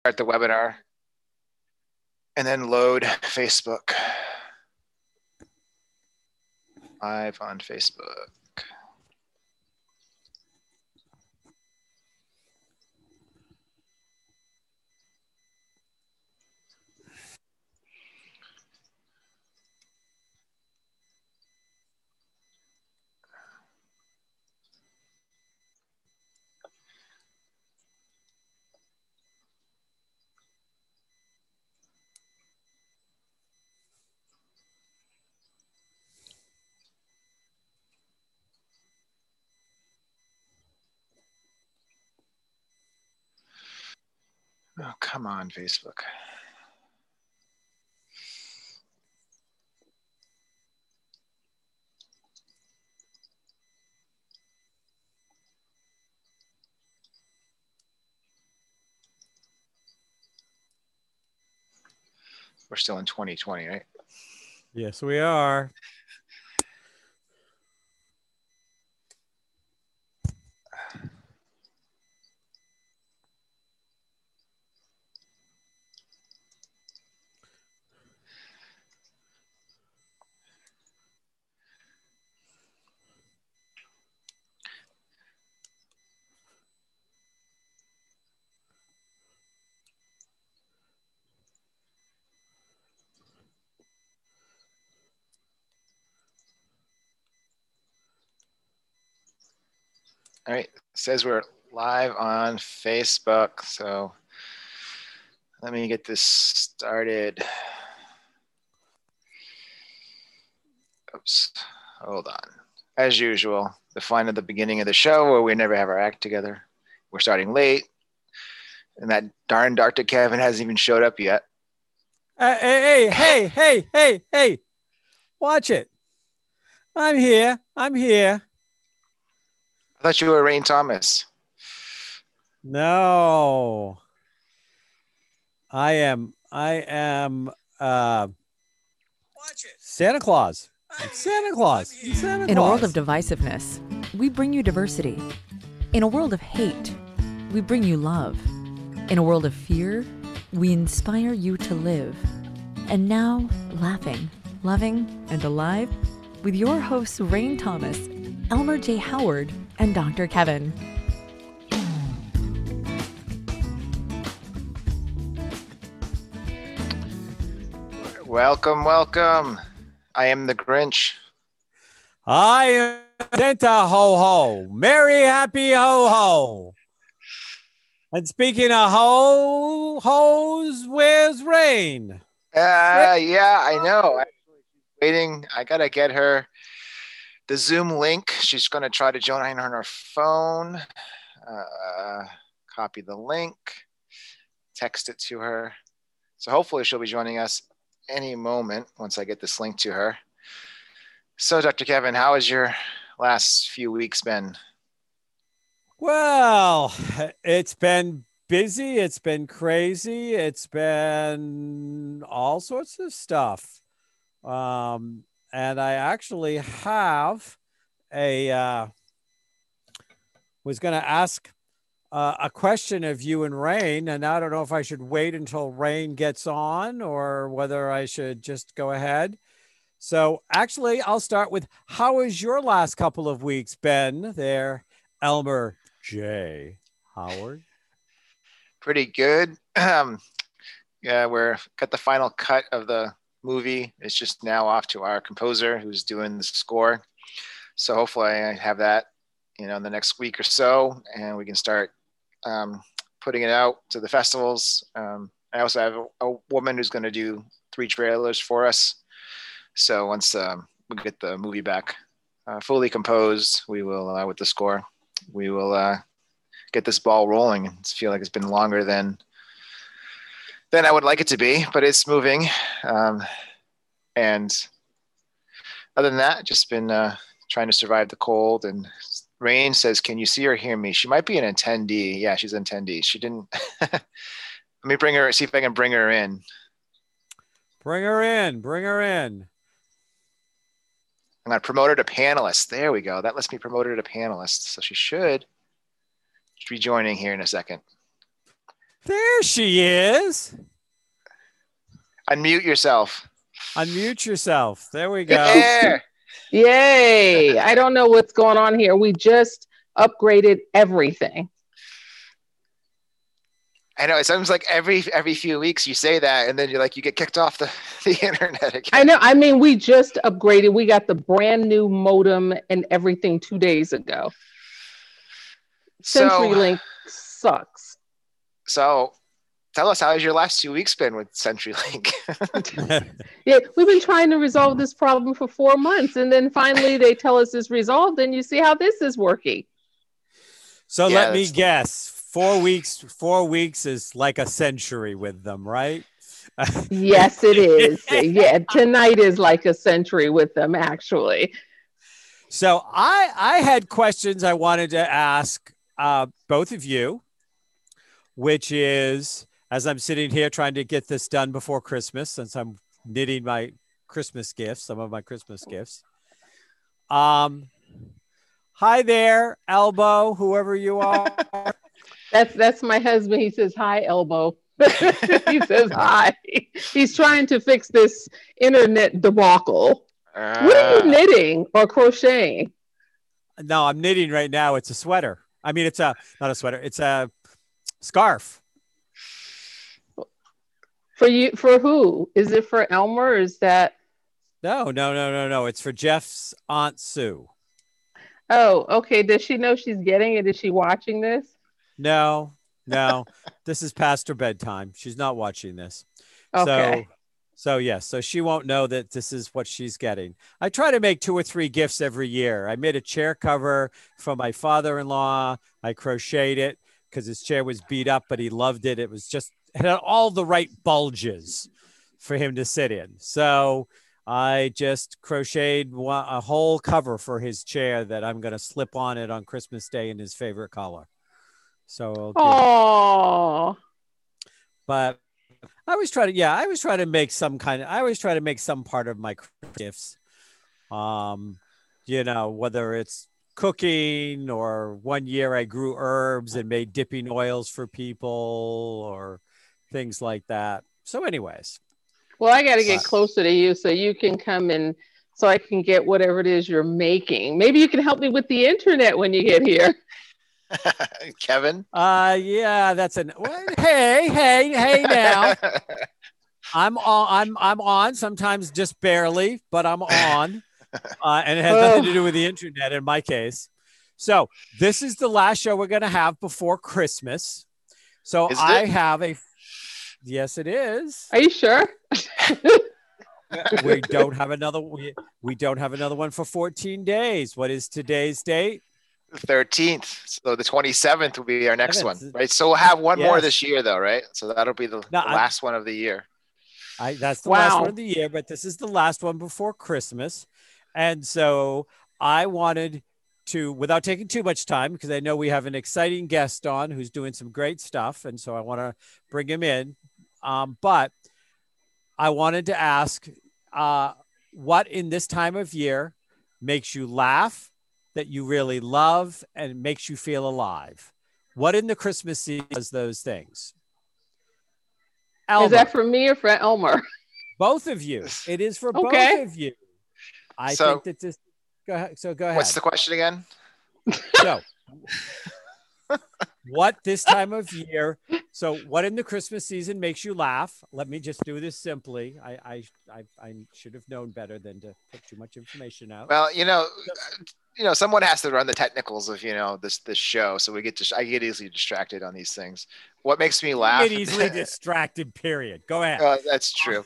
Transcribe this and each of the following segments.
start the webinar and then load Facebook. Live on Facebook. Oh, come on, Facebook. We're still in 2020, right? Yes, we are. All right, it says we're live on Facebook. So let me get this started. Oops, hold on. As usual, the fun at the beginning of the show where we never have our act together. We're starting late, and that darn Dr. Kevin hasn't even showed up yet. Uh, hey, hey, hey, hey, hey, hey. Watch it. I'm here. I'm here. I thought you were Rain Thomas. No. I am I am uh Watch it. Santa Claus. I'm Santa Claus. In a world of divisiveness, we bring you diversity. In a world of hate, we bring you love. In a world of fear, we inspire you to live. And now, laughing, loving, and alive with your hosts Rain Thomas, Elmer J. Howard, and Dr. Kevin. Welcome, welcome. I am the Grinch. I am Santa Ho Ho. Merry happy ho ho. And speaking of ho hoes, where's rain? Uh, yeah, I know. Actually, she's waiting. I gotta get her the Zoom link. She's gonna try to join on her phone. Uh, copy the link, text it to her. So hopefully she'll be joining us any moment once I get this link to her. So, Dr. Kevin, how has your last few weeks been? Well, it's been busy. It's been crazy. It's been all sorts of stuff. Um, and I actually have a, uh, was going to ask uh, a question of you and Rain, and I don't know if I should wait until Rain gets on or whether I should just go ahead. So, actually, I'll start with how has your last couple of weeks been there, Elmer J. Howard? Pretty good. Um, yeah, we're got the final cut of the movie. It's just now off to our composer who's doing the score. So hopefully I have that, you know, in the next week or so, and we can start um, putting it out to the festivals. Um, I also have a, a woman who's going to do three trailers for us. So once um, we get the movie back uh, fully composed, we will uh, with the score, we will uh, get this ball rolling. I feel like it's been longer than than I would like it to be, but it's moving. Um, and other than that, just been uh, trying to survive the cold. And Rain says, "Can you see or hear me?" She might be an attendee. Yeah, she's an attendee. She didn't. Let me bring her. See if I can bring her in. Bring her in. Bring her in. I'm gonna promote her to panelist. There we go. That lets me promote her to panelist. So she should be joining here in a second. There she is. Unmute yourself. Unmute yourself. There we go. There. Yay. I don't know what's going on here. We just upgraded everything. I know it sounds like every every few weeks you say that, and then you're like you get kicked off the, the internet again. I know. I mean, we just upgraded. We got the brand new modem and everything two days ago. So, CenturyLink sucks. So tell us how has your last two weeks been with CenturyLink? Yeah, we've been trying to resolve this problem for four months, and then finally they tell us it's resolved, and you see how this is working. So Yeah, let me that's- guess. Four weeks. Four weeks is like a century with them, right? Yes, it is. yeah, tonight is like a century with them, actually. So I I had questions I wanted to ask uh, both of you, which is as I'm sitting here trying to get this done before Christmas, since I'm knitting my Christmas gifts, some of my Christmas gifts. Um, hi there, Elbow, whoever you are. That's that's my husband. He says hi, elbow. he says hi. He's trying to fix this internet debacle. What are you Uh, knitting or crocheting? no, I'm knitting right now. It's a sweater. I mean, it's a not a sweater. It's a scarf. For you for who? Is it for Elmer? Is that No, no, no, no, no. It's for Jeff's aunt Sue. oh okay. Does she know she's getting it? Is she watching this? No, no. this is past her bedtime. She's not watching this. Okay. So, so yes, so she won't know that this is what she's getting. I try to make two or three gifts every year. I made a chair cover for my father-in-law. I crocheted it because his chair was beat up, but he loved it. It was just it had all the right bulges for him to sit in. So I just crocheted one, a whole cover for his chair that I'm going to slip on it on Christmas Day in his favorite color. So, Oh, but I always try to, yeah, I always try to make some kind of, I always try to make some part of my gifts. Um, you know, whether it's cooking or one year I grew herbs and made dipping oils for people or things like that. So, anyways, well, I got to get Wow. closer to you so you can come and so I can get whatever it is you're making. Maybe you can help me with the internet when you get here. Kevin. uh, yeah, that's an, well, hey, hey, hey, now I'm on, I'm, I'm on sometimes just barely, but I'm on. Uh, and it has nothing to do with the internet in my case. So this is the last show we're going to have before Christmas. So Is I it? have a, yes, it is. Are you sure? We don't have another, we, we don't have another one for 14 days. What is today's date? 13th. So the 27th will be our next one, right? So we'll have one more this year, though, right? So that'll be the, No, the I- last one of the year. I, that's the last one of the year, but this is the last one before Christmas. And so I wanted to, without taking too much time, because I know we have an exciting guest on who's doing some great stuff. And so I want to bring him in. Um, but I wanted to ask uh, what in this time of year makes you laugh, that you really love, and makes you feel alive? What in the Christmas season does those things? Is that for me or for Elmer? Both of you. It is for Okay. both of you. I So- think that this. Go ahead. So go ahead. What's the question again? so, what this time of year? So, what in the Christmas season makes you laugh? Let me just do this simply. I I I, I should have known better than to put too much information out. Well, you know, you know, someone has to run the technicals of you know this this show, so we get to I get easily distracted on these things. What makes me laugh? Get easily distracted. Period. Go ahead. Uh, that's true.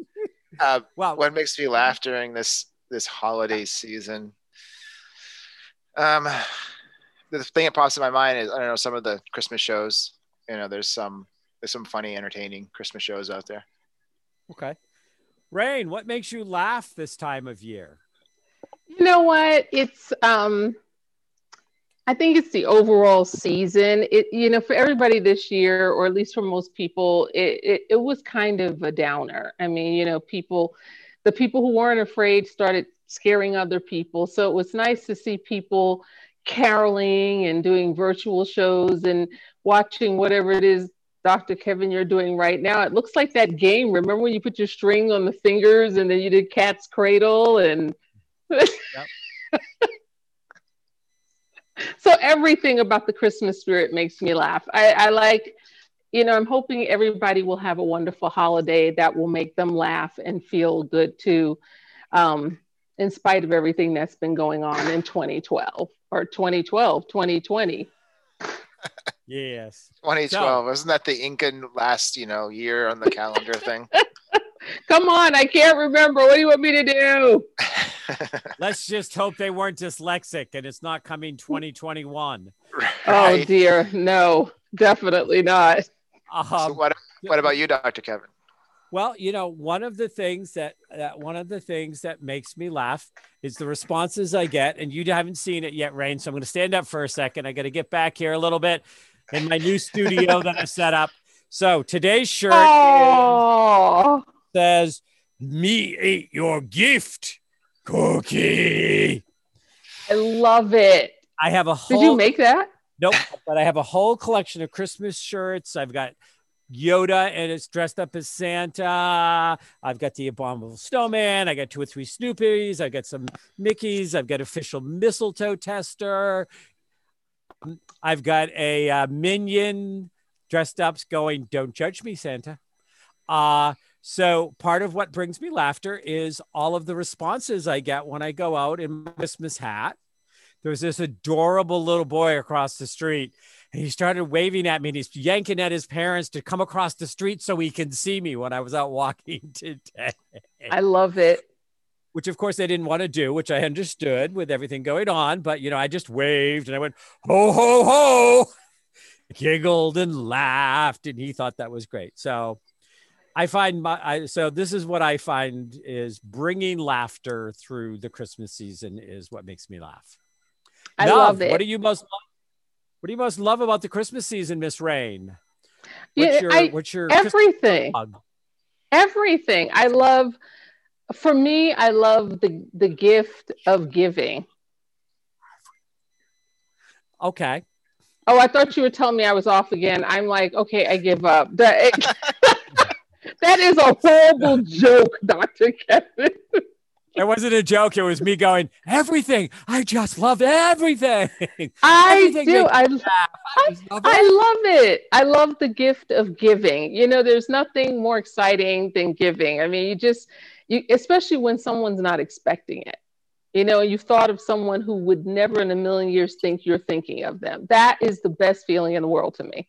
uh, well, what makes me laugh during this this holiday season? Um, the thing that pops in my mind is I don't know some of the Christmas shows. You know, there's some there's some funny, entertaining Christmas shows out there. okay. Rain, what makes you laugh this time of year? You know what? It's um I think it's the overall season. It you know, for everybody this year, or at least for most people, it, it it was kind of a downer. I mean, you know, people the people who weren't afraid started scaring other people. So it was nice to see people caroling and doing virtual shows and watching whatever it is Dr. Kevin, you're doing right now. It looks like that game. Remember when you put your string on the fingers and then you did cat's cradle and so everything about the Christmas spirit makes me laugh. I, I like, you know, I'm hoping everybody will have a wonderful holiday that will make them laugh and feel good too, um, in spite of everything that's been going on in 2012 or 2012, 2020. Yes. 2012 so, wasn't that the Incan last you know year on the calendar thing? Come on, I can't remember. What do you want me to do? Let's just hope they weren't dyslexic and it's not coming 2021. Right. Oh dear, no, definitely not. Um, so what, what about you, Dr. Kevin? Well, you know, one of the things that, that one of the things that makes me laugh is the responses I get, and you haven't seen it yet, Rain. So I'm going to stand up for a second. I got to get back here a little bit in my new studio that I set up. So today's shirt is, says, "Me ate your gift, cookie." I love it. I have a whole. Did you make that? Nope, but I have a whole collection of Christmas shirts. I've got Yoda and it's dressed up as Santa. I've got the Abominable Snowman. I got two or three Snoopies. I've got some Mickeys. I've got official mistletoe tester. I've got a uh, minion dressed up going, Don't judge me, Santa. Uh, so part of what brings me laughter is all of the responses I get when I go out in my Christmas hat. There's this adorable little boy across the street and he started waving at me and he's yanking at his parents to come across the street so he can see me when I was out walking today. I love it. Which of course they didn't want to do, which I understood with everything going on. But you know, I just waved and I went, ho, ho, ho, giggled and laughed, and he thought that was great. So I find my I, so this is what I find is bringing laughter through the Christmas season is what makes me laugh. I Nav, love it. What do you most what do you most love about the Christmas season, Miss Rain? What's yeah, your, I, what's your everything? Everything. I love. For me, I love the the gift of giving. Okay. Oh, I thought you were telling me I was off again. I'm like, okay, I give up. That, that is a horrible joke, Dr. Kevin. It wasn't a joke. It was me going, everything. I just love everything. I everything do. I, I, I, love I love it. I love the gift of giving. You know, there's nothing more exciting than giving. I mean, you just, you, especially when someone's not expecting it. You know, you've thought of someone who would never in a million years think you're thinking of them. That is the best feeling in the world to me.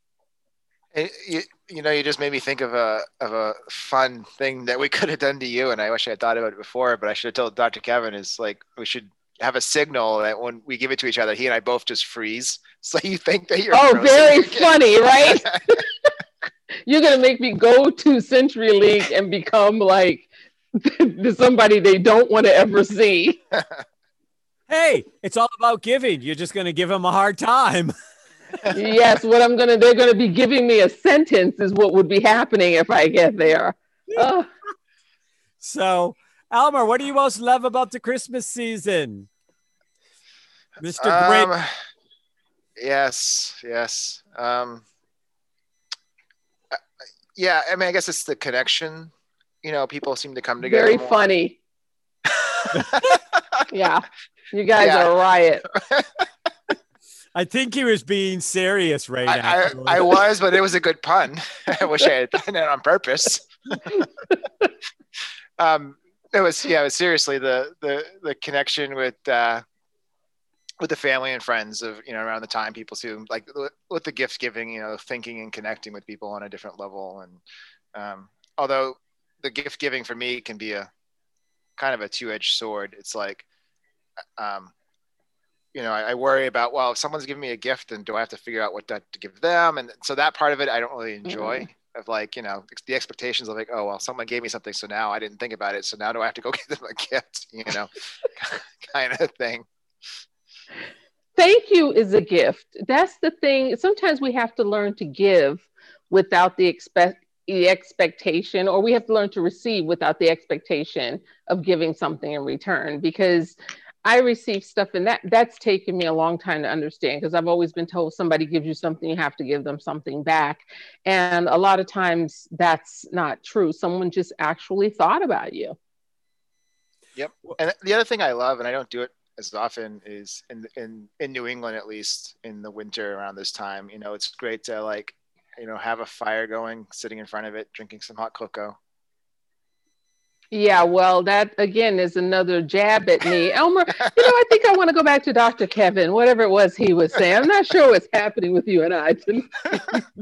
you, you know, you just made me think of a of a fun thing that we could have done to you, and I wish I had thought about it before, but I should have told Dr. Kevin is like we should have a signal that when we give it to each other, he and I both just freeze. So you think that you're oh, very funny, right? you're gonna make me go to CenturyLink and become like somebody they don't want to ever see. hey, it's all about giving. You're just gonna give them a hard time yes, what I'm gonna they're gonna be giving me a sentence is what would be happening if I get there. Oh. So, Elmer, what do you most love about the Christmas season? Mr. Um, Great. Yes, yes. Um, yeah, I mean, I guess it's the connection. You know, people seem to come together. Very more. funny. yeah, you guys yeah. are a riot. I think he was being serious right I, now. I, I, was, but it was a good pun. I wish I had done it on purpose. um, it was yeah, it was seriously the the the connection with uh, with the family and friends of you know around the time people who like with the gift giving, you know, thinking and connecting with people on a different level. And um, although the gift giving for me can be a kind of a two edged sword, it's like um, you know, I, I, worry about, well, if someone's giving me a gift, then do I have to figure out what to, to give them? And so that part of it, I don't really enjoy mm-hmm. of like, you know, the expectations of like, oh, well, someone gave me something. So now I didn't think about it. So now do I have to go give them a gift, you know, kind of thing. Thank you is a gift. That's the thing. Sometimes we have to learn to give without the expect the expectation or we have to learn to receive without the expectation of giving something in return because I receive stuff, and that that's taken me a long time to understand because I've always been told somebody gives you something, you have to give them something back, and a lot of times that's not true. Someone just actually thought about you. Yep. And the other thing I love, and I don't do it as often, is in in in New England at least in the winter around this time. You know, it's great to like, you know, have a fire going, sitting in front of it, drinking some hot cocoa, yeah, well, that again is another jab at me. Elmer, you know, I think I want to go back to Dr. Kevin, whatever it was he was saying. I'm not sure what's happening with you and I.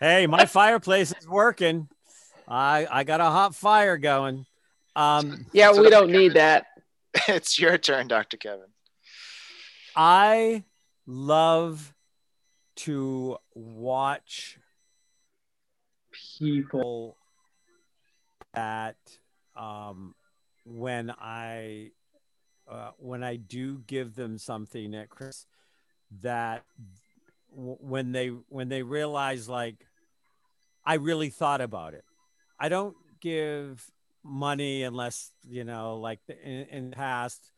hey, my fireplace is working. I I got a hot fire going. Um, yeah, so we don't Kevin, need that. It's your turn, Dr. Kevin. I love to watch people that um, when I uh, when I do give them something at Chris, that when they when they realize like I really thought about it. I don't give money unless you know like in, in the past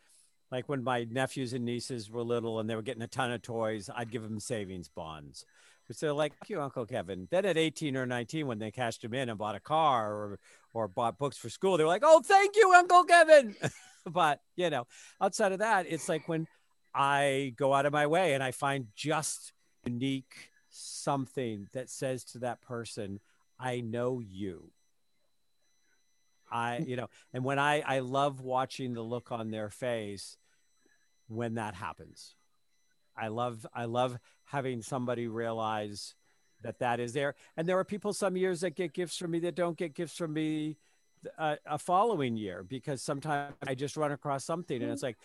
like when my nephews and nieces were little and they were getting a ton of toys i'd give them savings bonds they're like, you, Uncle Kevin. Then at 18 or 19, when they cashed him in and bought a car or, or bought books for school, they were like, oh, thank you, Uncle Kevin. but, you know, outside of that, it's like when I go out of my way and I find just unique something that says to that person, I know you. I, you know, and when I, I love watching the look on their face when that happens. I love, I love having somebody realize that that is there. And there are people some years that get gifts from me that don't get gifts from me a, uh, a following year because sometimes I just run across something and it's like,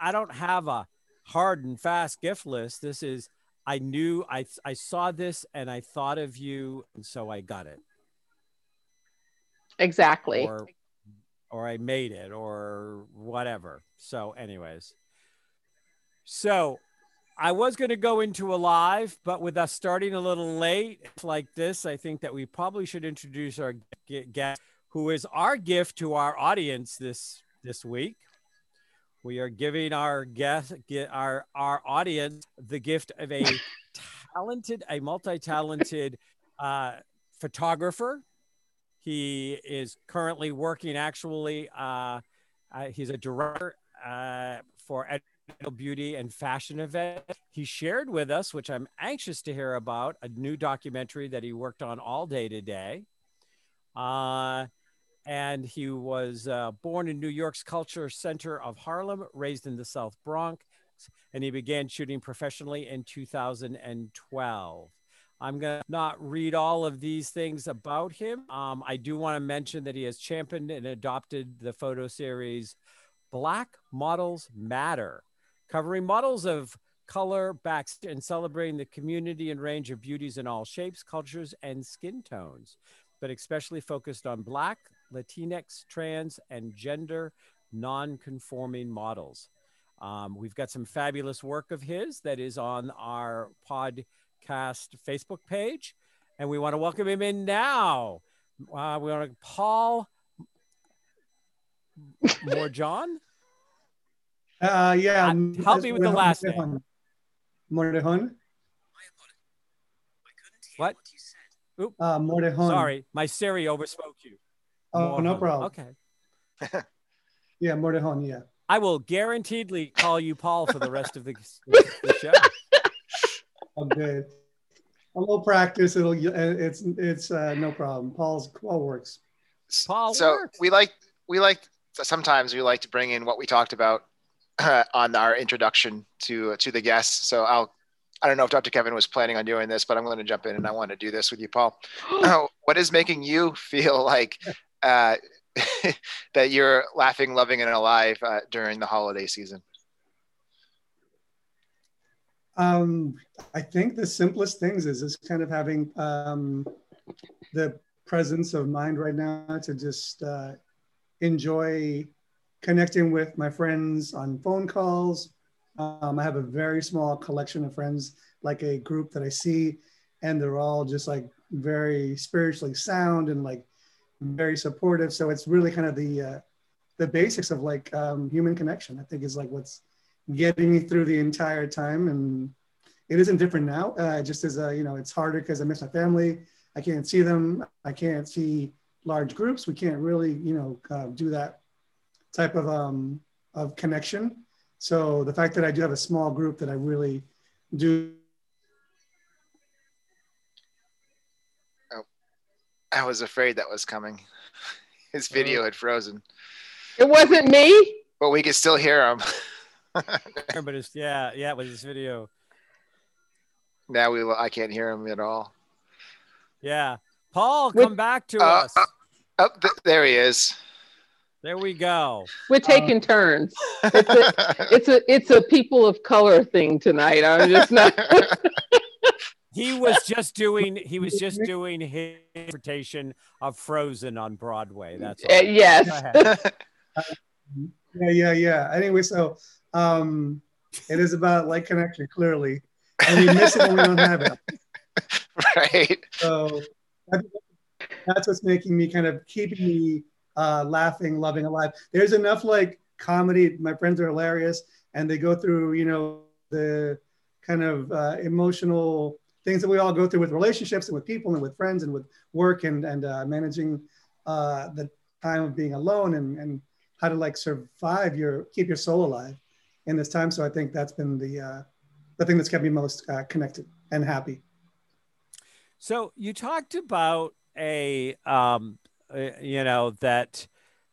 I don't have a hard and fast gift list. This is, I knew I, I saw this and I thought of you. And so I got it. Exactly. Or, or I made it or whatever. So anyways, so I was going to go into a live, but with us starting a little late like this, I think that we probably should introduce our guest, who is our gift to our audience this this week. We are giving our guest, our our audience, the gift of a talented, a multi-talented uh, photographer. He is currently working. Actually, uh, uh, he's a director uh, for beauty and fashion event. He shared with us, which I'm anxious to hear about, a new documentary that he worked on all day today. Uh, and he was uh, born in New York's Culture Center of Harlem, raised in the South Bronx, and he began shooting professionally in 2012. I'm going to not read all of these things about him. Um, I do want to mention that he has championed and adopted the photo series Black Models Matter, covering models of color, backs, and celebrating the community and range of beauties in all shapes, cultures, and skin tones, but especially focused on Black, Latinx, trans, and gender non-conforming models. Um, we've got some fabulous work of his that is on our podcast Facebook page, and we want to welcome him in now. Uh, we want to Paul More John. Uh, yeah. Uh, help me with the last name. Mordejon. What? Oop. Uh, Mordejon. Sorry, my Siri overspoke you. Oh, no problem. Okay. yeah, Mordejon, yeah. I will guaranteedly call you Paul for the rest of the, the show. Oh, good. A little practice, it'll it's it's uh, no problem. Paul's Paul works. Paul so works. we like we like sometimes we like to bring in what we talked about uh, on our introduction to uh, to the guests. So I'll I don't know if Dr. Kevin was planning on doing this, but I'm going to jump in and I want to do this with you, Paul. what is making you feel like uh, that you're laughing, loving, and alive uh, during the holiday season? Um, I think the simplest things is just kind of having um, the presence of mind right now to just uh, enjoy connecting with my friends on phone calls. Um, I have a very small collection of friends, like a group that I see, and they're all just like very spiritually sound and like very supportive. So it's really kind of the uh, the basics of like um, human connection. I think is like what's getting me through the entire time. And it isn't different now. Uh, just as a, you know, it's harder because I miss my family. I can't see them. I can't see large groups. We can't really, you know, uh, do that type of um, of connection. So the fact that I do have a small group that I really do. Oh, I was afraid that was coming. His video had frozen. It wasn't me. But we could still hear him. but it's yeah, yeah, with his video. Now we I can't hear him at all. Yeah. Paul, come back to uh, us. Uh, oh, th- there he is. There we go. We're taking um, turns. It's a, it's a it's a people of color thing tonight. I'm just not. he was just doing he was just doing his interpretation of Frozen on Broadway. That's all. Uh, yes. yeah, yeah, yeah. Anyway, so um, it is about like connection, clearly, and we miss it when we don't have it. Right. So that's what's making me kind of keeping me uh, laughing, loving, alive. There's enough like comedy. My friends are hilarious, and they go through, you know, the kind of uh, emotional things that we all go through with relationships and with people and with friends and with work and and uh, managing uh, the time of being alone and and how to like survive your keep your soul alive in this time. So I think that's been the uh, the thing that's kept me most uh, connected and happy. So you talked about a um, uh, you know that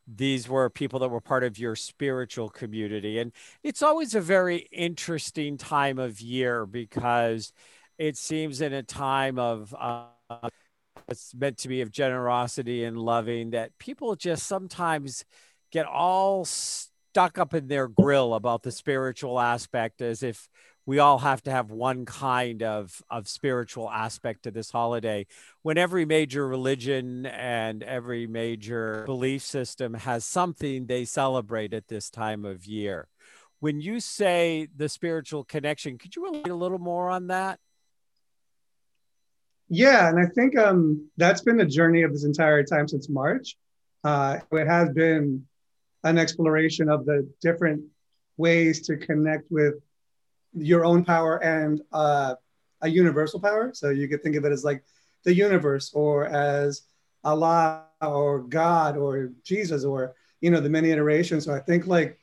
these were people that were part of your spiritual community. And it's always a very interesting time of year because it seems in a time of uh, it's meant to be of generosity and loving that people just sometimes get all stuck up in their grill about the spiritual aspect as if we all have to have one kind of, of spiritual aspect to this holiday when every major religion and every major belief system has something they celebrate at this time of year. When you say the spiritual connection, could you relate a little more on that? Yeah, and I think um, that's been the journey of this entire time since March. Uh, it has been an exploration of the different ways to connect with your own power and uh, a universal power. So you could think of it as like the universe or as Allah or God or Jesus or, you know, the many iterations. So I think like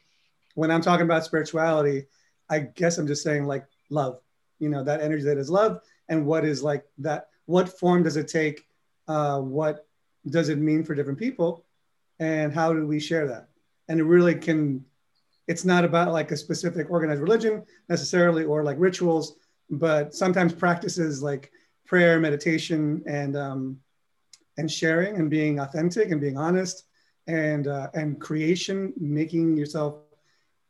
when I'm talking about spirituality, I guess I'm just saying like love, you know, that energy that is love and what is like that, what form does it take? Uh, what does it mean for different people? And how do we share that? And it really can it's not about like a specific organized religion necessarily or like rituals, but sometimes practices like prayer, meditation, and um, and sharing and being authentic and being honest and uh, and creation, making yourself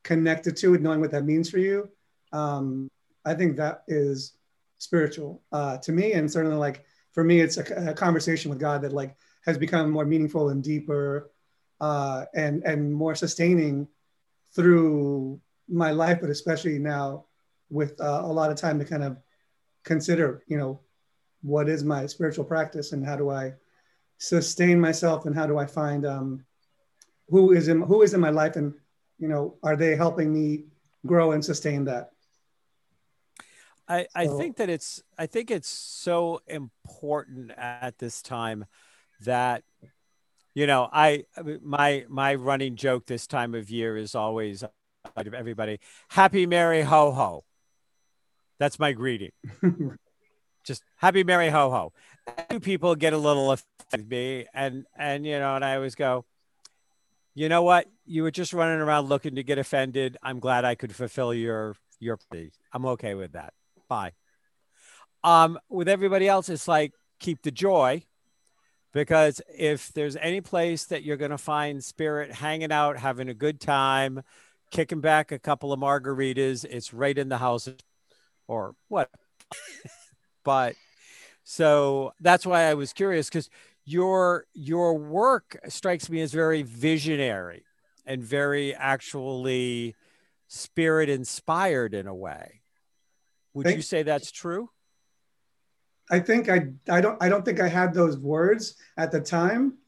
connected to it, knowing what that means for you. Um, I think that is spiritual uh, to me, and certainly like for me, it's a, a, conversation with God that like has become more meaningful and deeper uh, and and more sustaining through my life, but especially now with uh, a lot of time to kind of consider, you know, what is my spiritual practice and how do I sustain myself and how do I find um, who is in who is in my life and you know are they helping me grow and sustain that. I, I so, think that it's I think it's so important at this time that you know i my my running joke this time of year is always everybody happy merry ho ho. That's my greeting. Just happy merry ho ho. Two people get a little offended me and and you know and i always go you know what? You were just running around looking to get offended. I'm glad i could fulfill your your plea i'm okay with that. Bye. Um with everybody else it's like keep the joy because if there's any place that you're going to find spirit hanging out, having a good time, kicking back a couple of margaritas, it's right in the house or what. but so that's why I was curious because your your work strikes me as very visionary and very actually spirit inspired in a way. Would you say that's true? I think I I don't I don't think I had those words at the time,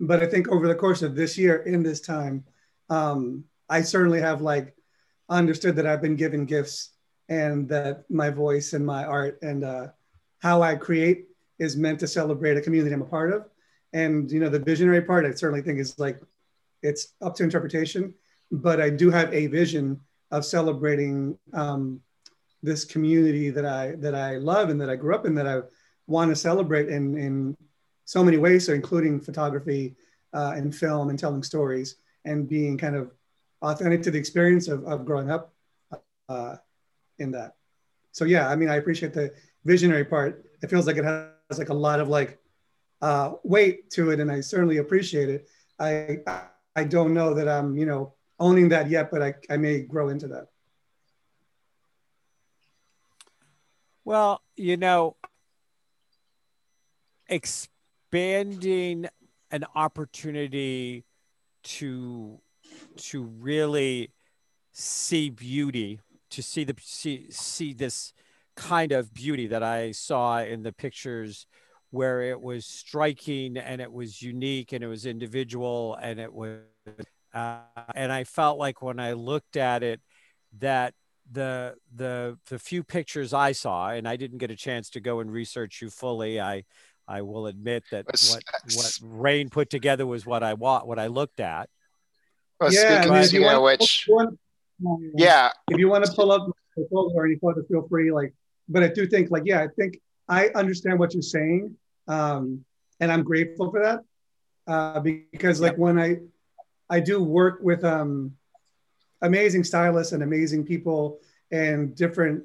but I think over the course of this year, in this time, um, I certainly have like understood that I've been given gifts and that my voice and my art and uh, how I create is meant to celebrate a community I'm a part of. And you know, the visionary part, I certainly think is like it's up to interpretation, but I do have a vision of celebrating um, this community that I that I love and that I grew up in that I want to celebrate in in so many ways, so including photography uh, and film and telling stories and being kind of authentic to the experience of, of growing up uh, in that. So yeah, I mean, I appreciate the visionary part. It feels like it has like a lot of like uh, weight to it, and I certainly appreciate it. I I don't know that I'm you know owning that yet, but I I may grow into that. Well, you know, expanding an opportunity to to really see beauty, to see the see see this kind of beauty that I saw in the pictures where it was striking and it was unique and it was individual and it was uh, and I felt like when I looked at it that the the the few pictures I saw and I didn't get a chance to go and research you fully I I will admit that what what Rain put together was what I want what I looked at. Well, yeah, speaking, if you want, which, want, yeah, if you want to pull up or any photos, feel free. Like, but I do think, like, yeah, I think I understand what you're saying, um, and I'm grateful for that uh, because, like, when I I do work with um, amazing stylists and amazing people and different.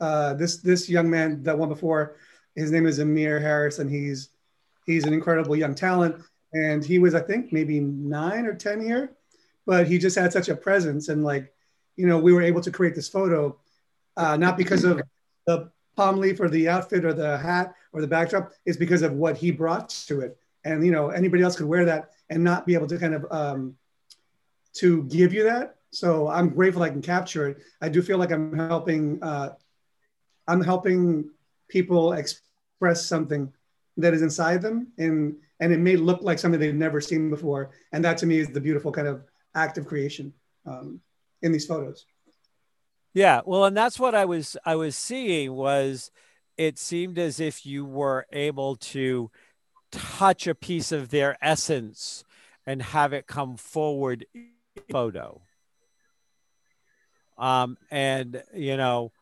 Uh, this this young man that one before, his name is Amir Harris, and he's he's an incredible young talent. And he was, I think, maybe nine or ten here but he just had such a presence and like you know we were able to create this photo uh, not because of the palm leaf or the outfit or the hat or the backdrop it's because of what he brought to it and you know anybody else could wear that and not be able to kind of um, to give you that so i'm grateful i can capture it i do feel like i'm helping uh, i'm helping people express something that is inside them and and it may look like something they've never seen before and that to me is the beautiful kind of act of creation um, in these photos. Yeah, well, and that's what I was I was seeing was it seemed as if you were able to touch a piece of their essence and have it come forward photo. Um, and you know,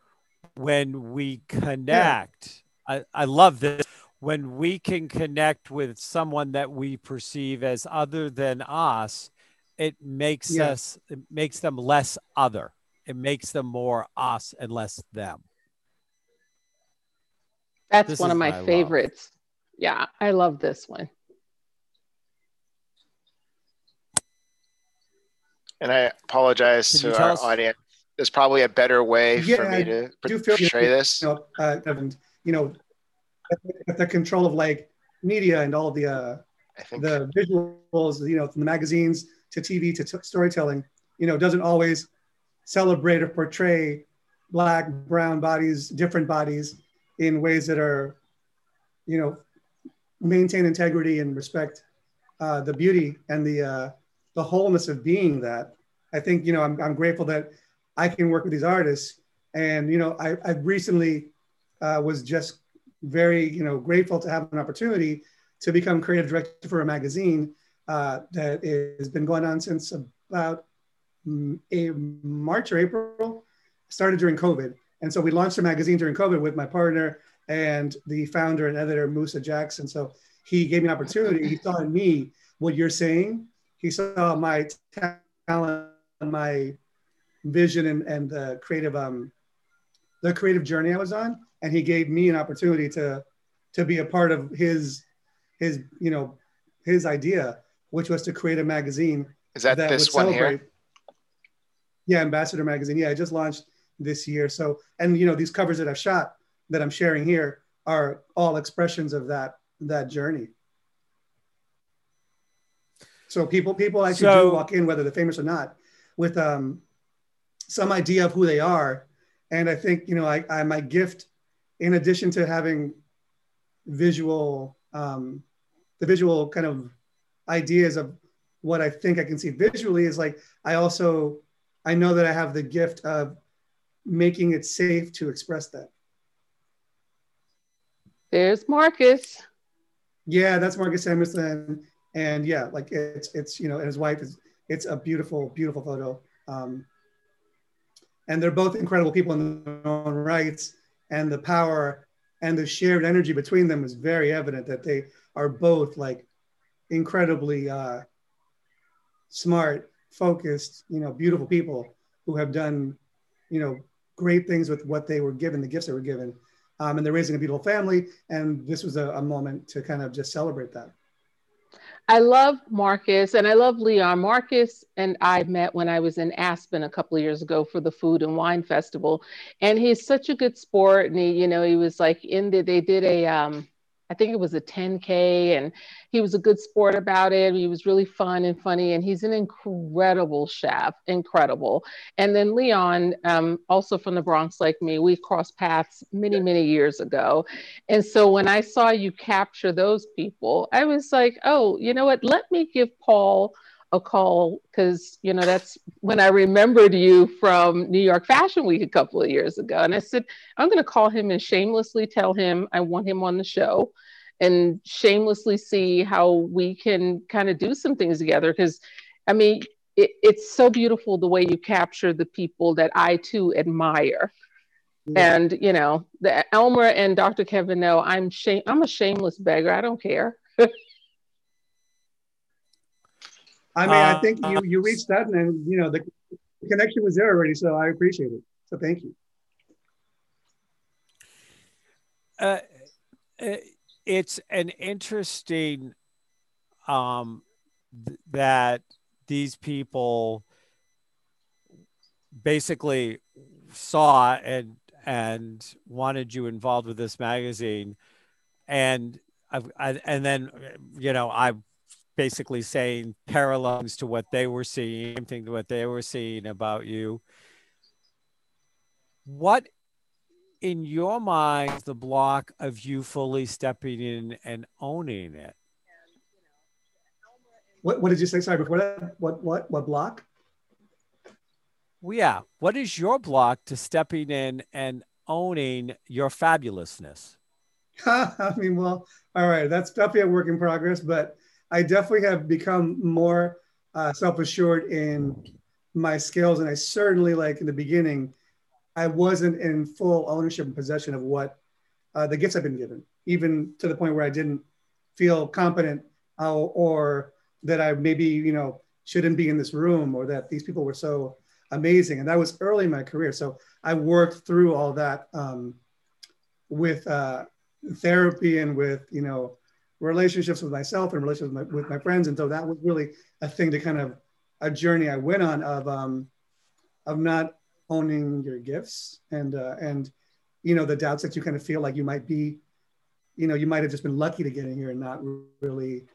when we connect, yeah. I, I love this. When we can connect with someone that we perceive as other than us, it makes yeah. us it makes them less other it makes them more us and less them that's this one of my, my favorites love. yeah i love this one and i apologize Can to our audience there's probably a better way yeah, for me to portray this you know, uh, you know at the control of like media and all the uh the visuals you know from the magazines to TV to t- storytelling, you know, doesn't always celebrate or portray black, brown bodies, different bodies in ways that are, you know, maintain integrity and respect uh, the beauty and the uh, the wholeness of being that. I think you know I'm, I'm grateful that I can work with these artists, and you know I, I recently uh, was just very you know grateful to have an opportunity to become creative director for a magazine uh, that has been going on since about mm, a March or April. Started during COVID, and so we launched a magazine during COVID with my partner and the founder and editor Musa Jackson. So he gave me an opportunity. He saw in me what you're saying. He saw my talent, my vision, and, and the creative um, the creative journey I was on, and he gave me an opportunity to to be a part of his his you know his idea which was to create a magazine. Is that, that this one here? Yeah, Ambassador Magazine. Yeah, I just launched this year. So, and you know, these covers that I've shot that I'm sharing here are all expressions of that that journey. So people people actually so, do walk in, whether they're famous or not, with um, some idea of who they are. And I think you know, I, I my gift, in addition to having visual, um, the visual kind of ideas of what I think I can see visually is like I also I know that I have the gift of making it safe to express that. There's Marcus. Yeah, that's Marcus Emerson, and yeah, like it's it's you know, and his wife is it's a beautiful beautiful photo. Um, and they're both incredible people in their own rights, and the power and the shared energy between them is very evident that they are both like incredibly uh, smart, focused, you know, beautiful people who have done, you know, great things with what they were given, the gifts they were given. Um, and they're raising a beautiful family. And this was a, a moment to kind of just celebrate that. I love Marcus and I love Leon. Marcus and I met when I was in Aspen a couple of years ago for the Food and Wine Festival. And he's such a good sport. And he, you know, he was like in the, they did a, um, I think it was a 10K, and he was a good sport about it. He was really fun and funny, and he's an incredible chef, incredible. And then Leon, um, also from the Bronx, like me, we crossed paths many, many years ago. And so when I saw you capture those people, I was like, oh, you know what? Let me give Paul a call because you know that's when I remembered you from New York Fashion Week a couple of years ago, and I said I'm going to call him and shamelessly tell him I want him on the show, and shamelessly see how we can kind of do some things together because, I mean, it, it's so beautiful the way you capture the people that I too admire. Yeah. And you know, the Elmer and Dr. Kevin know I'm shame I'm a shameless beggar. I don't care. I mean, uh, I think you you reached that, and you know the, the connection was there already. So I appreciate it. So thank you. Uh, it's an interesting um, th- that these people basically saw and and wanted you involved with this magazine and I've, I, and then you know I basically saying parallels to what they were seeing, same thing to what they were seeing about you. What in your mind the block of you fully stepping in and owning it? What, what did you say? Sorry, before that, what what what block? Well, yeah. What is your block to stepping in and owning your fabulousness? I mean, well, all right, that's definitely a work in progress, but I definitely have become more uh, self-assured in my skills, and I certainly like in the beginning, I wasn't in full ownership and possession of what uh, the gifts I've been given, even to the point where I didn't feel competent uh, or that I maybe you know shouldn't be in this room or that these people were so amazing. And that was early in my career, so I worked through all that um, with uh, therapy and with you know relationships with myself and relationships with my, with my, friends. And so that was really a thing to kind of a journey I went on of um, of not owning your gifts and uh, and you know the doubts that you kind of feel like you might be, you know, you might have just been lucky to get in here and not really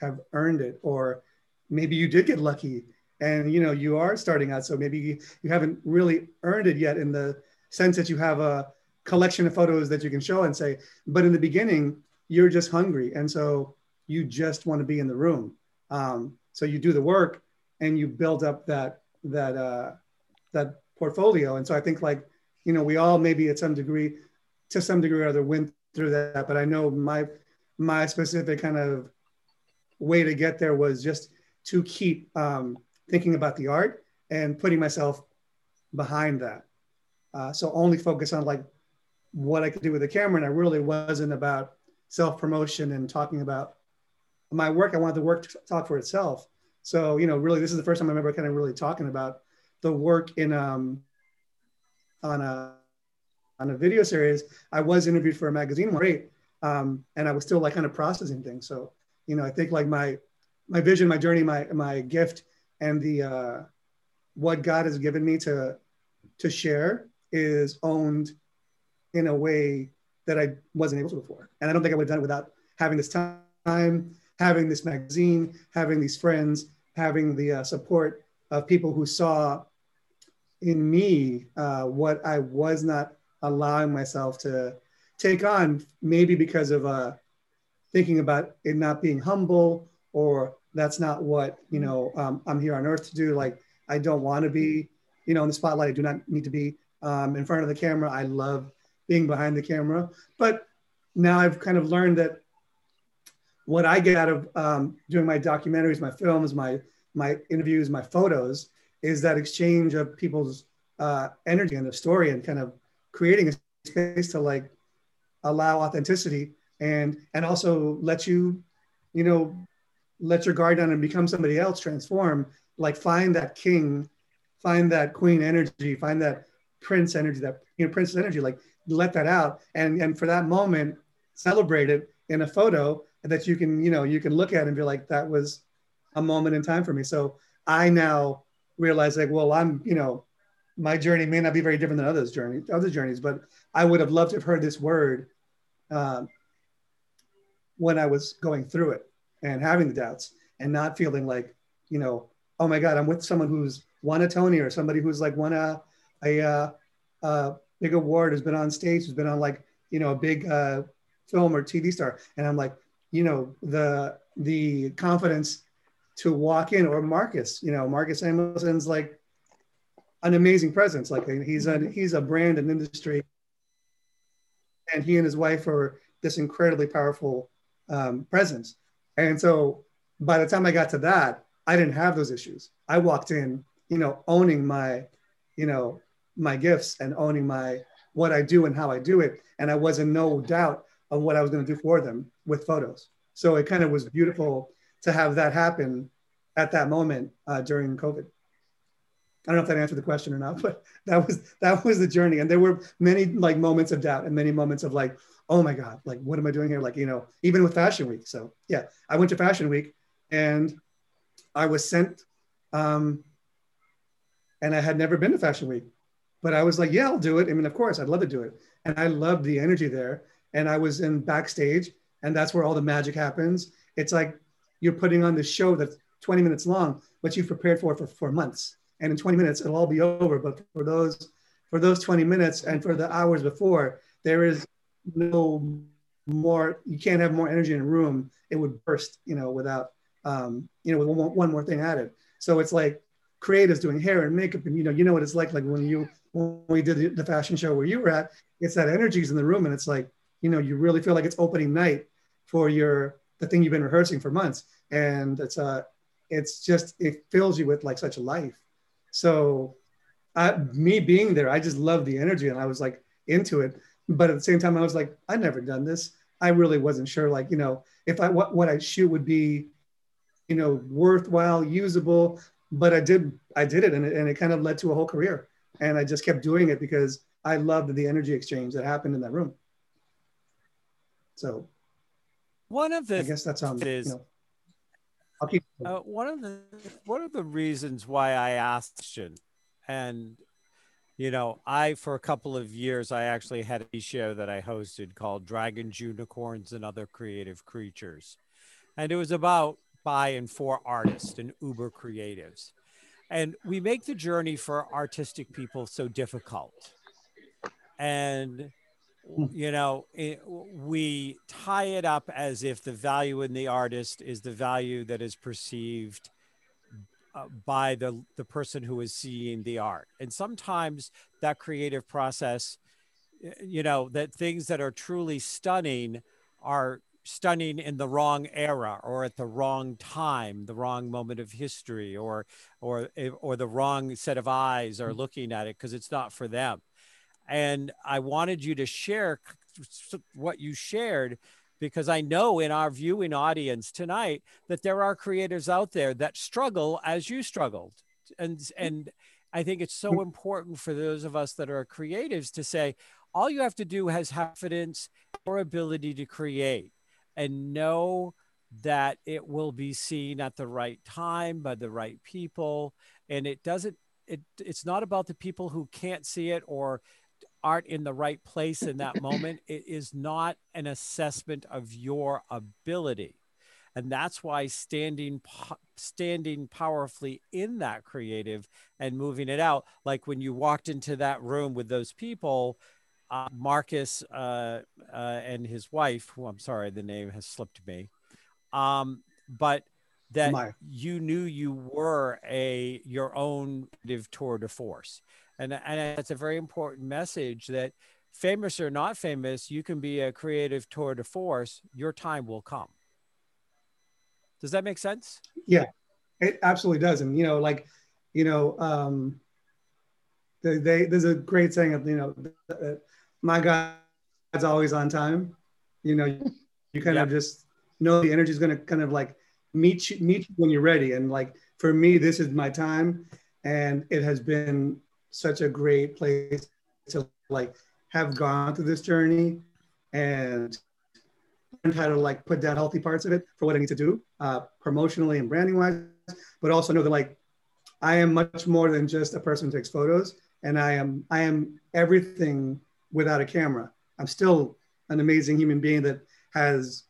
have earned it, or maybe you did get lucky and you know you are starting out, so maybe you haven't really earned it yet in the sense that you have a collection of photos that you can show and say, but in the beginning you're just hungry. And so you just want to be in the room. Um, so you do the work and you build up that, that, uh, that portfolio. And so I think like, you know, we all maybe at some degree, to some degree or other went through that, but I know my, my specific kind of way to get there was just to keep um, thinking about the art and putting myself behind that. Uh, so only focus on like what I could do with the camera. And I really wasn't about self promotion and talking about my work. I wanted the work to talk for itself. So, you know, really, this is the first time I remember kind of really talking about the work in um, on a on a video series. I was interviewed for a magazine, great, um, and I was still like kind of processing things. So, you know, I think like my my vision, my journey, my my gift, and the uh, what God has given me to to share is owned in a way that I wasn't able to before. And I don't think I would have done it without having this time, having this magazine, having these friends, having the uh, support of people who saw in me uh, what I was not allowing myself to take on, maybe because of uh, thinking about it not being humble or that's not what you know um, i'm here on earth to do. Like i don't want to be you know in the spotlight. I do not need to be um, in front of the camera. I love being behind the camera. But now i've kind of learned that what i get out of um, doing my documentaries my films my my interviews my photos is that exchange of people's uh, energy and their story and kind of creating a space to like allow authenticity and and also let you you know let your guard down and become somebody else transform like find that king find that queen energy find that prince energy that you know princess energy. Like let that out and and for that moment celebrate it in a photo that you can you know you can look at and be like that was a moment in time for me. So i now realize like well i'm you know my journey may not be very different than others journey other journeys but i would have loved to have heard this word uh, when i was going through it and having the doubts and not feeling like, you know, oh my God, I'm with someone who's won a Tony or somebody who's like won a, a, uh, a big award, has been on stage, has been on like, you know, a big uh, film or TV star. And I'm like, you know, the, the confidence to walk in or Marcus, you know, Marcus Samuelsson's like an amazing presence. Like he's a, he's a brand and industry and he and his wife are this incredibly powerful um, presence. And so by the time I got to that, I didn't have those issues. I walked in, you know, owning my, you know, my gifts and owning my what I do and how I do it. And I was in no doubt of what I was going to do for them with photos. So it kind of was beautiful to have that happen at that moment uh, during COVID. I don't know if that answered the question or not, but that was that was the journey. And there were many like moments of doubt and many moments of like, oh my God, like, what am I doing here? Like, you know, even with Fashion Week. So, yeah, I went to Fashion Week and I was sent, um, and I had never been to Fashion Week, but I was like, yeah, I'll do it. I mean, of course, I'd love to do it. And I loved the energy there. And I was in backstage, and that's where all the magic happens. It's like you're putting on this show that's 20 minutes long, but you've prepared for it for four months. And in 20 minutes, it'll all be over. But for those for those 20 minutes and for the hours before, there is no more you can't have more energy in a room it would burst you know without um, you know with one, one more thing added so it's like creatives doing hair and makeup and you know you know what it's like like when you when we did the, fashion show where you were at it's that energy's in the room and it's like you know you really feel like it's opening night for your the thing you've been rehearsing for months and it's uh it's just it fills you with like such a life so uh, me being there i just love the energy and i was like into it but at the same time, I was like, I've never done this. I really wasn't sure, like, you know, if I what, what I shoot would be, you know, worthwhile, usable. But I did, I did it, and it, and it kind of led to a whole career. And I just kept doing it because I loved the energy exchange that happened in that room. So, one of the I guess that's um, is, you know, I'll keep. Uh, one of the one of the reasons why I asked, and you know, I, for a couple of years, I actually had a show that I hosted called Dragons, Unicorns, and Other Creative Creatures. And it was about by and for artists and uber creatives. And we make the journey for artistic people so difficult. And, you know, it, we tie it up as if the value in the artist is the value that is perceived uh, by the the person who is seeing the art and sometimes that creative process you know that things that are truly stunning are stunning in the wrong era or at the wrong time the wrong moment of history or or eh, or the wrong set of eyes are mm. looking at it because it's not for them. And i wanted you to share what you shared because I know in our viewing audience tonight that there are creators out there that struggle as you struggled. And, mm. and I think it's so mm. important for those of us that are creatives to say, all you have to do has confidence or ability to create and know that it will be seen at the right time by the right people. And it doesn't, it, it's not about the people who can't see it or aren't in the right place in that moment. It is not an assessment of your ability. And that's why standing standing powerfully in that creative and moving it out, like when you walked into that room with those people, uh, Marcus uh, uh, and his wife, who I'm sorry, the name has slipped me, um, but that My. you knew you were a your own creative tour de force and and that's a very important message that famous or not famous you can be a creative tour de force your time will come does that make sense Yeah, It absolutely does. And, you know, like, you know, um, they, they, there's a great saying of, you know, uh, my God's always on time. You know, you kind of just know the energy is going to kind of like meet you, meet you when you're ready. And like, for me, this is my time. And it has been such a great place to like have gone through this journey and learned how to like put down healthy parts of it for what I need to do, uh, promotionally and branding wise, but also know that like I am much more than just a person who takes photos, and I am I am everything without a camera. I'm still an amazing human being that has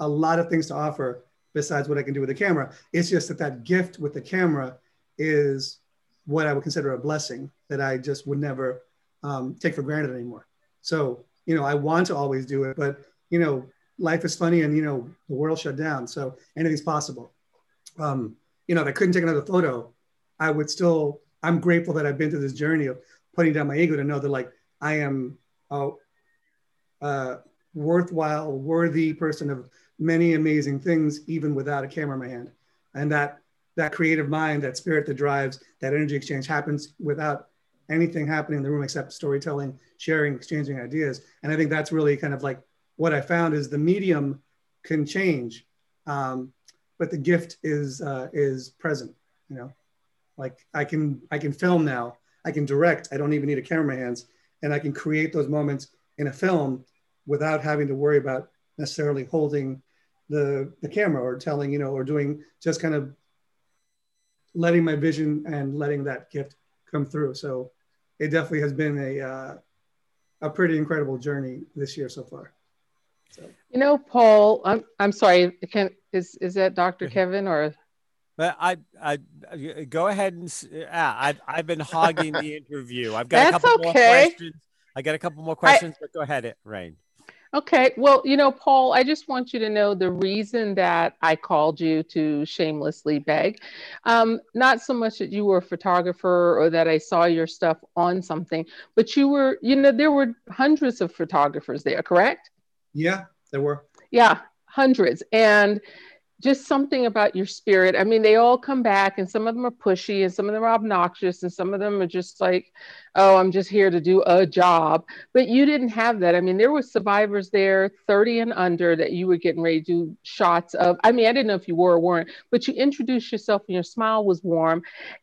a lot of things to offer besides what I can do with a camera. It's just that that gift with the camera is what I would consider a blessing that I just would never um, take for granted anymore. So you know, I want to always do it, but you know, life is funny, and you know, the world shut down, so anything's possible. Um, you know, if I couldn't take another photo, I would still. I'm grateful that I've been through this journey of putting down my ego to know that like I am a, a worthwhile, worthy person of many amazing things, even without a camera in my hand, and that that creative mind, that spirit that drives that energy exchange happens without anything happening in the room except storytelling, sharing, exchanging ideas. And I think that's really kind of like what I found is the medium can change, um, but the gift is uh, is present. You know, like I can I can film now, I can direct. I don't even need a camera in my hands, and I can create those moments in a film without having to worry about necessarily holding the the camera or telling you know or doing just kind of letting my vision and letting that gift come through. So it definitely has been a uh, a pretty incredible journey this year so far. So You know, Paul, I'm I'm sorry. Can is is that Dr. Kevin or But I, I, I- go ahead and s- yeah, I've, I've been hogging the interview. I've got a That's couple more questions. I got a couple more questions, but go ahead, Rain. Okay, well, you know, Paul, I just want you to know the reason that I called you to shamelessly beg, um, not so much that you were a photographer or that I saw your stuff on something, but you were, you know, there were hundreds of photographers there, correct? yeah, there were. Yeah, hundreds. And just something about your spirit. I mean, they all come back, and some of them are pushy, and some of them are obnoxious, and some of them are just like, oh, I'm just here to do a job. But you didn't have that. I mean, there were survivors there, 30 and under, that you were getting ready to do shots of. I mean, I didn't know if you were or weren't, but you introduced yourself, and your smile was warm.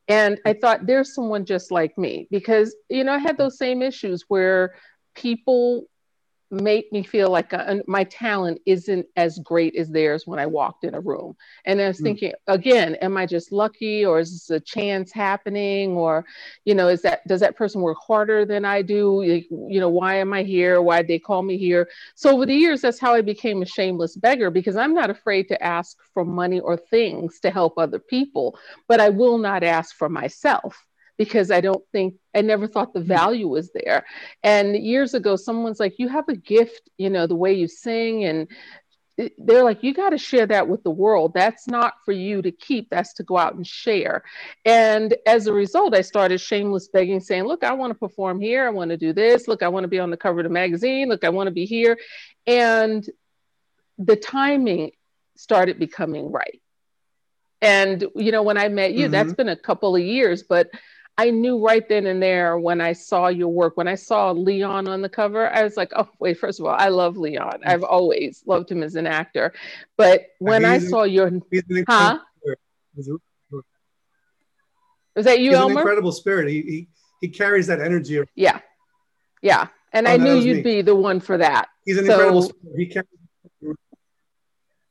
And I thought, there's someone just like me, because, you know, I had those same issues where people make me feel like uh my talent isn't as great as theirs when I walked in a room. And I was Mm. thinking, again, am I just lucky or is this a chance happening? Or, you know, is that, does that person work harder than I do? Like, You know, why am I here? Why would they call me here? So over the years, that's how I became a shameless beggar because I'm not afraid to ask for money or things to help other people, but I will not ask for myself because I don't think I never thought the mm-hmm. value was there. And years ago, someone's like, You have a gift, you know, the way you sing. And they're like, You got to share that with the world. That's not for you to keep, that's to go out and share. And as a result, I started shameless begging, saying, Look, I want to perform here. I want to do this. Look, I want to be on the cover of the magazine. Look, I want to be here. And the timing started becoming right. And, you know, when I met you, that's mm-hmm. been a couple of years, but I knew right then and there when I saw your work, when I saw Leon on the cover, I was like, oh, wait, first of all, I love Leon. I've mm-hmm. always loved him as an actor. But when I saw your, He's an huh? spirit. Was that you, Elmer? he's an incredible spirit. He, he he carries that energy. Yeah. Yeah. And Oh, I knew you'd me. be the one for that. He's an So- incredible spirit. He carries.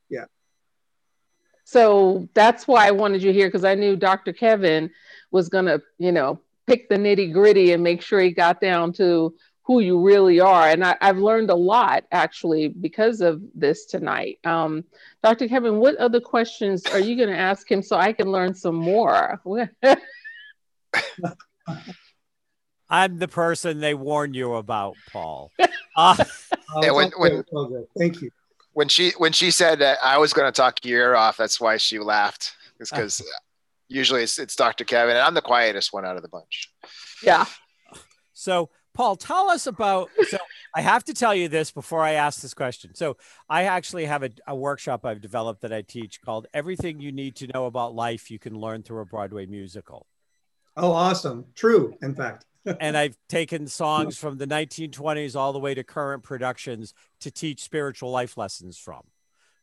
Yeah. So that's why I wanted you here because I knew Dr. Kevin was going to, you know, pick the nitty gritty and make sure he got down to who you really are. And I, I've learned a lot actually because of this tonight. Um, Dr. Kevin, what other questions are you going to ask him so I can learn some more? I'm the person they warn you about, Paul. Uh, Yeah, when- when- it's all good. Thank you. when she when she said that I was going to talk your ear off, that's why she laughed. It's because usually it's, it's Dr. Kevin, and I'm the quietest one out of the bunch. Yeah. So, Paul, tell us about. So, I have to tell you this before I ask this question. So, I actually have a, a, workshop I've developed that I teach called Everything You Need to Know About Life You Can Learn Through a Broadway Musical. Oh, awesome. True, in fact. and I've taken songs from the 1920s all the way to current productions to teach spiritual life lessons from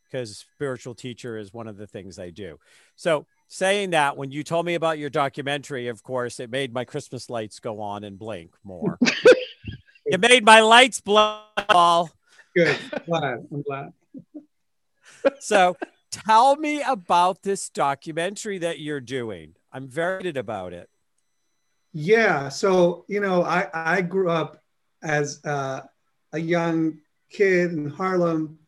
because spiritual teacher is one of the things I do. So, saying that, when you told me about your documentary, of course, it made my Christmas lights go on and blink more. it made my lights blow. All. Good. I'm glad. I'm glad. so, tell me about this documentary that you're doing. I'm very excited about it. Yeah. So, you know, I, I grew up as uh, a young kid in Harlem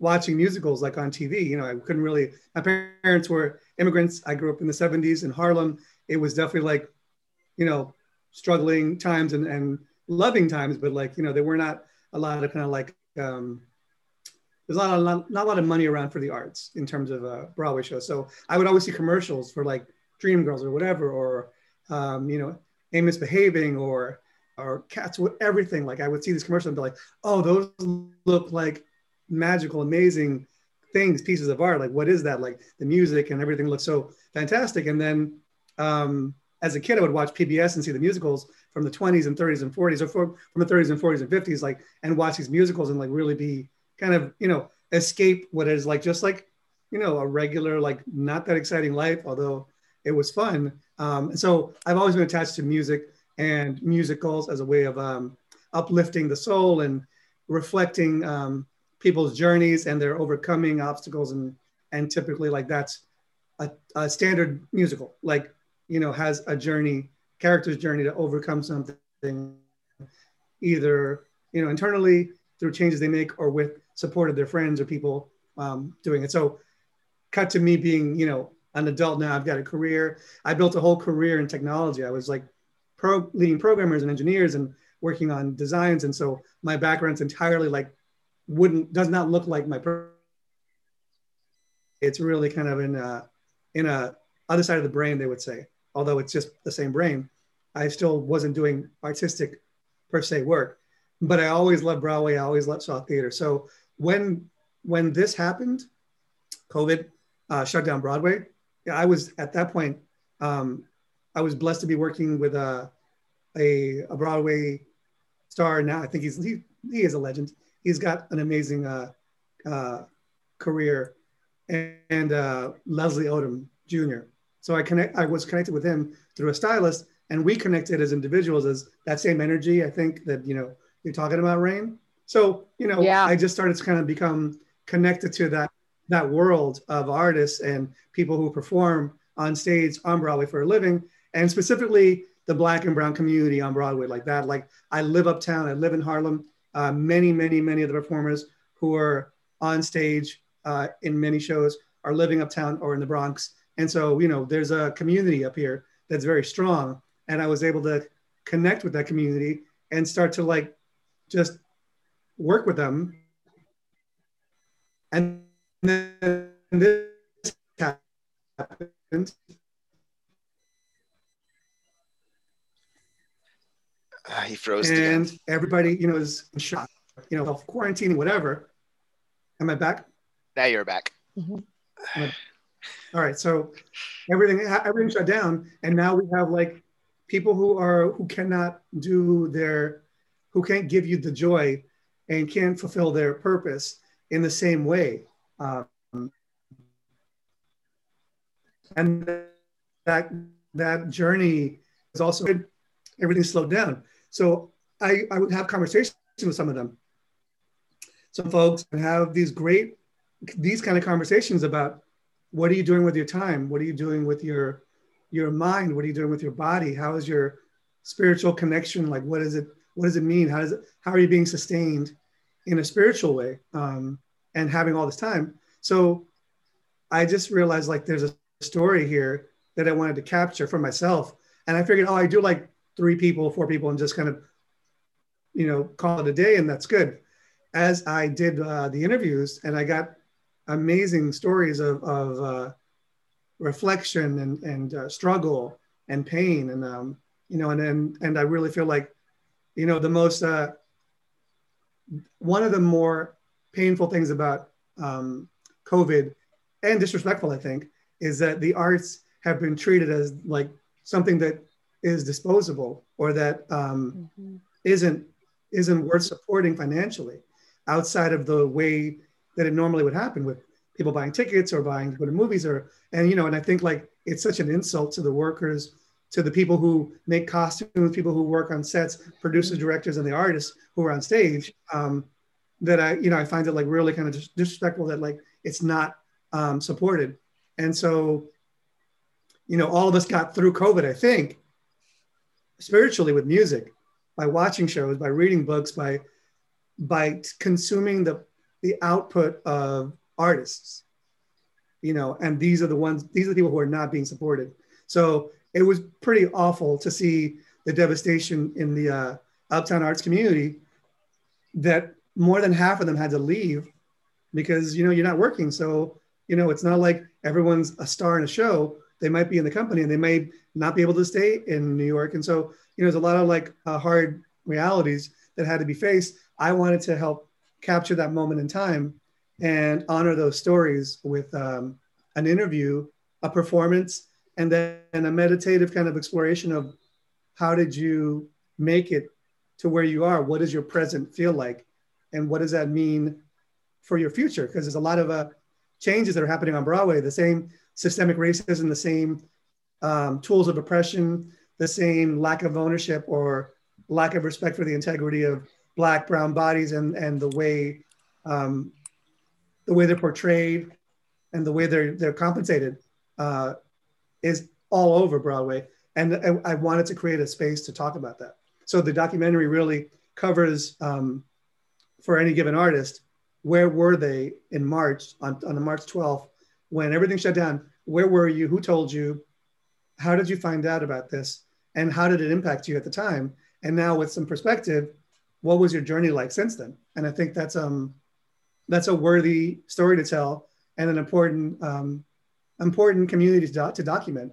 watching musicals like on TV. You know, I couldn't really, my parents were immigrants. I grew up in the 70s in Harlem. It was definitely like, you know, struggling times and, and loving times, but like, you know, there were not a lot of kind of like, um, there's not a lot, not a lot of money around for the arts in terms of a Broadway show. So I would always see commercials for like Dreamgirls or whatever, or, um, you know, Ain't Misbehavin' or, or Cats, with everything. Like I would see this commercial and be like, oh, those look like magical, amazing things, pieces of art. Like, what is that? Like the music and everything looks so fantastic. And then um, as a kid, I would watch PBS and see the musicals from the 20s and 30s and 40s, or from the 30s and 40s and 50s, like, and watch these musicals and like really be kind of, you know, escape what is like just like, you know, a regular, like not that exciting life, although it was fun. Um, and so I've always been attached to music and musicals as a way of um, uplifting the soul and reflecting um, people's journeys and their overcoming obstacles and and typically like that's a, a standard musical like you know has a journey character's journey to overcome something either you know internally through changes they make or with support of their friends or people um, doing it. So cut to me being you know an adult now i've got a career. I built a whole career in technology. I was like pro leading programmers and engineers and working on designs. And so my background's entirely like wouldn't does not look like my per- it's really kind of in a in a other side of the brain they would say. Although it's just the same brain i still wasn't doing artistic per se work but i always loved broadway i always loved saw theater. So when when this happened covid uh, shut down broadway i was at that point um, i was blessed to be working with a, a, a broadway star now i think he's he, he is a legend he's got an amazing uh, uh, career, and, and uh, Leslie Odom Jr. So I connect. I was connected with him through a stylist, and we connected as individuals as that same energy. I think that you know you're talking about Rain. So you know, yeah. I just started to kind of become connected to that that world of artists and people who perform on stage on Broadway for a living, and specifically the Black and Brown community on Broadway, like that. Like I live uptown. I live in Harlem uh, many, many, many of the performers who are on stage uh, in many shows are living uptown or in the Bronx. And so, you know, there's a community up here that's very strong. And I was able to connect with that community and start to like just work with them. And then this happened. Uh, he froze. And again. everybody, you know, is in shock, you know, quarantining, whatever. Am I back? Now you're back. Mm-hmm. All right. So everything, everything shut down. And now we have like people who are, who cannot do their, who can't give you the joy and can't fulfill their purpose in the same way. Um, and that, that journey is also, everything slowed down. So I, I would have conversations with some of them. Some folks have these great, these kind of conversations about what are you doing with your time? What are you doing with your your mind? What are you doing with your body? How is your spiritual connection? Like what is it? What does it mean? How does it? How are you being sustained in a spiritual way? Um, and having all this time. So I just realized like there's a story here that I wanted to capture for myself. And I figured, oh, I do like three people, four people, and just kind of, you know, call it a day, and that's good. as I did uh, the interviews, and I got amazing stories of, of uh, reflection and, and uh, struggle and pain, and um, you know, and and and I really feel like, you know, the most uh, one of the more painful things about um, COVID and disrespectful, I think, is that the arts have been treated as like something that is disposable or that um, mm-hmm. not isn't worth supporting financially outside of the way that it normally would happen with people buying tickets or buying to go to movies or and you know and I think like it's such an insult to the workers to the people who make costumes people who work on sets producers directors and the artists who are on stage um, that I you know I find it like really kind of disrespectful that like it's not um, supported and so you know all of us got through COVID I think spiritually with music by watching shows by reading books by by consuming the the output of artists you know and these are the ones these are the people who are not being supported. So it was pretty awful to see the devastation in the uh, uptown arts community that more than half of them had to leave because you know you're not working. So you know it's not like everyone's a star in a show they might be in the company and they may not be able to stay in new york and so you know there's a lot of like uh, hard realities that had to be faced I wanted to help capture that moment in time and honor those stories with um, an interview, a performance, and then a meditative kind of exploration of how did you make it to where you are? What does your present feel like? And what does that mean for your future? Because there's a lot of uh, changes that are happening on Broadway, the same systemic racism, the same um, tools of oppression, the same lack of ownership or lack of respect for the integrity of black brown bodies and and the way um, the way they're portrayed and the way they're they're compensated uh, is all over Broadway. And I, I, wanted to create a space to talk about that. So the documentary really covers um, for any given artist where were they in March on, on the March 12th when everything shut down? Where were you? Who told you? How did you find out about this? And how did it impact you at the time? And now with some perspective, what was your journey like since then? And I think that's um that's a worthy story to tell and an important um, important community to, to document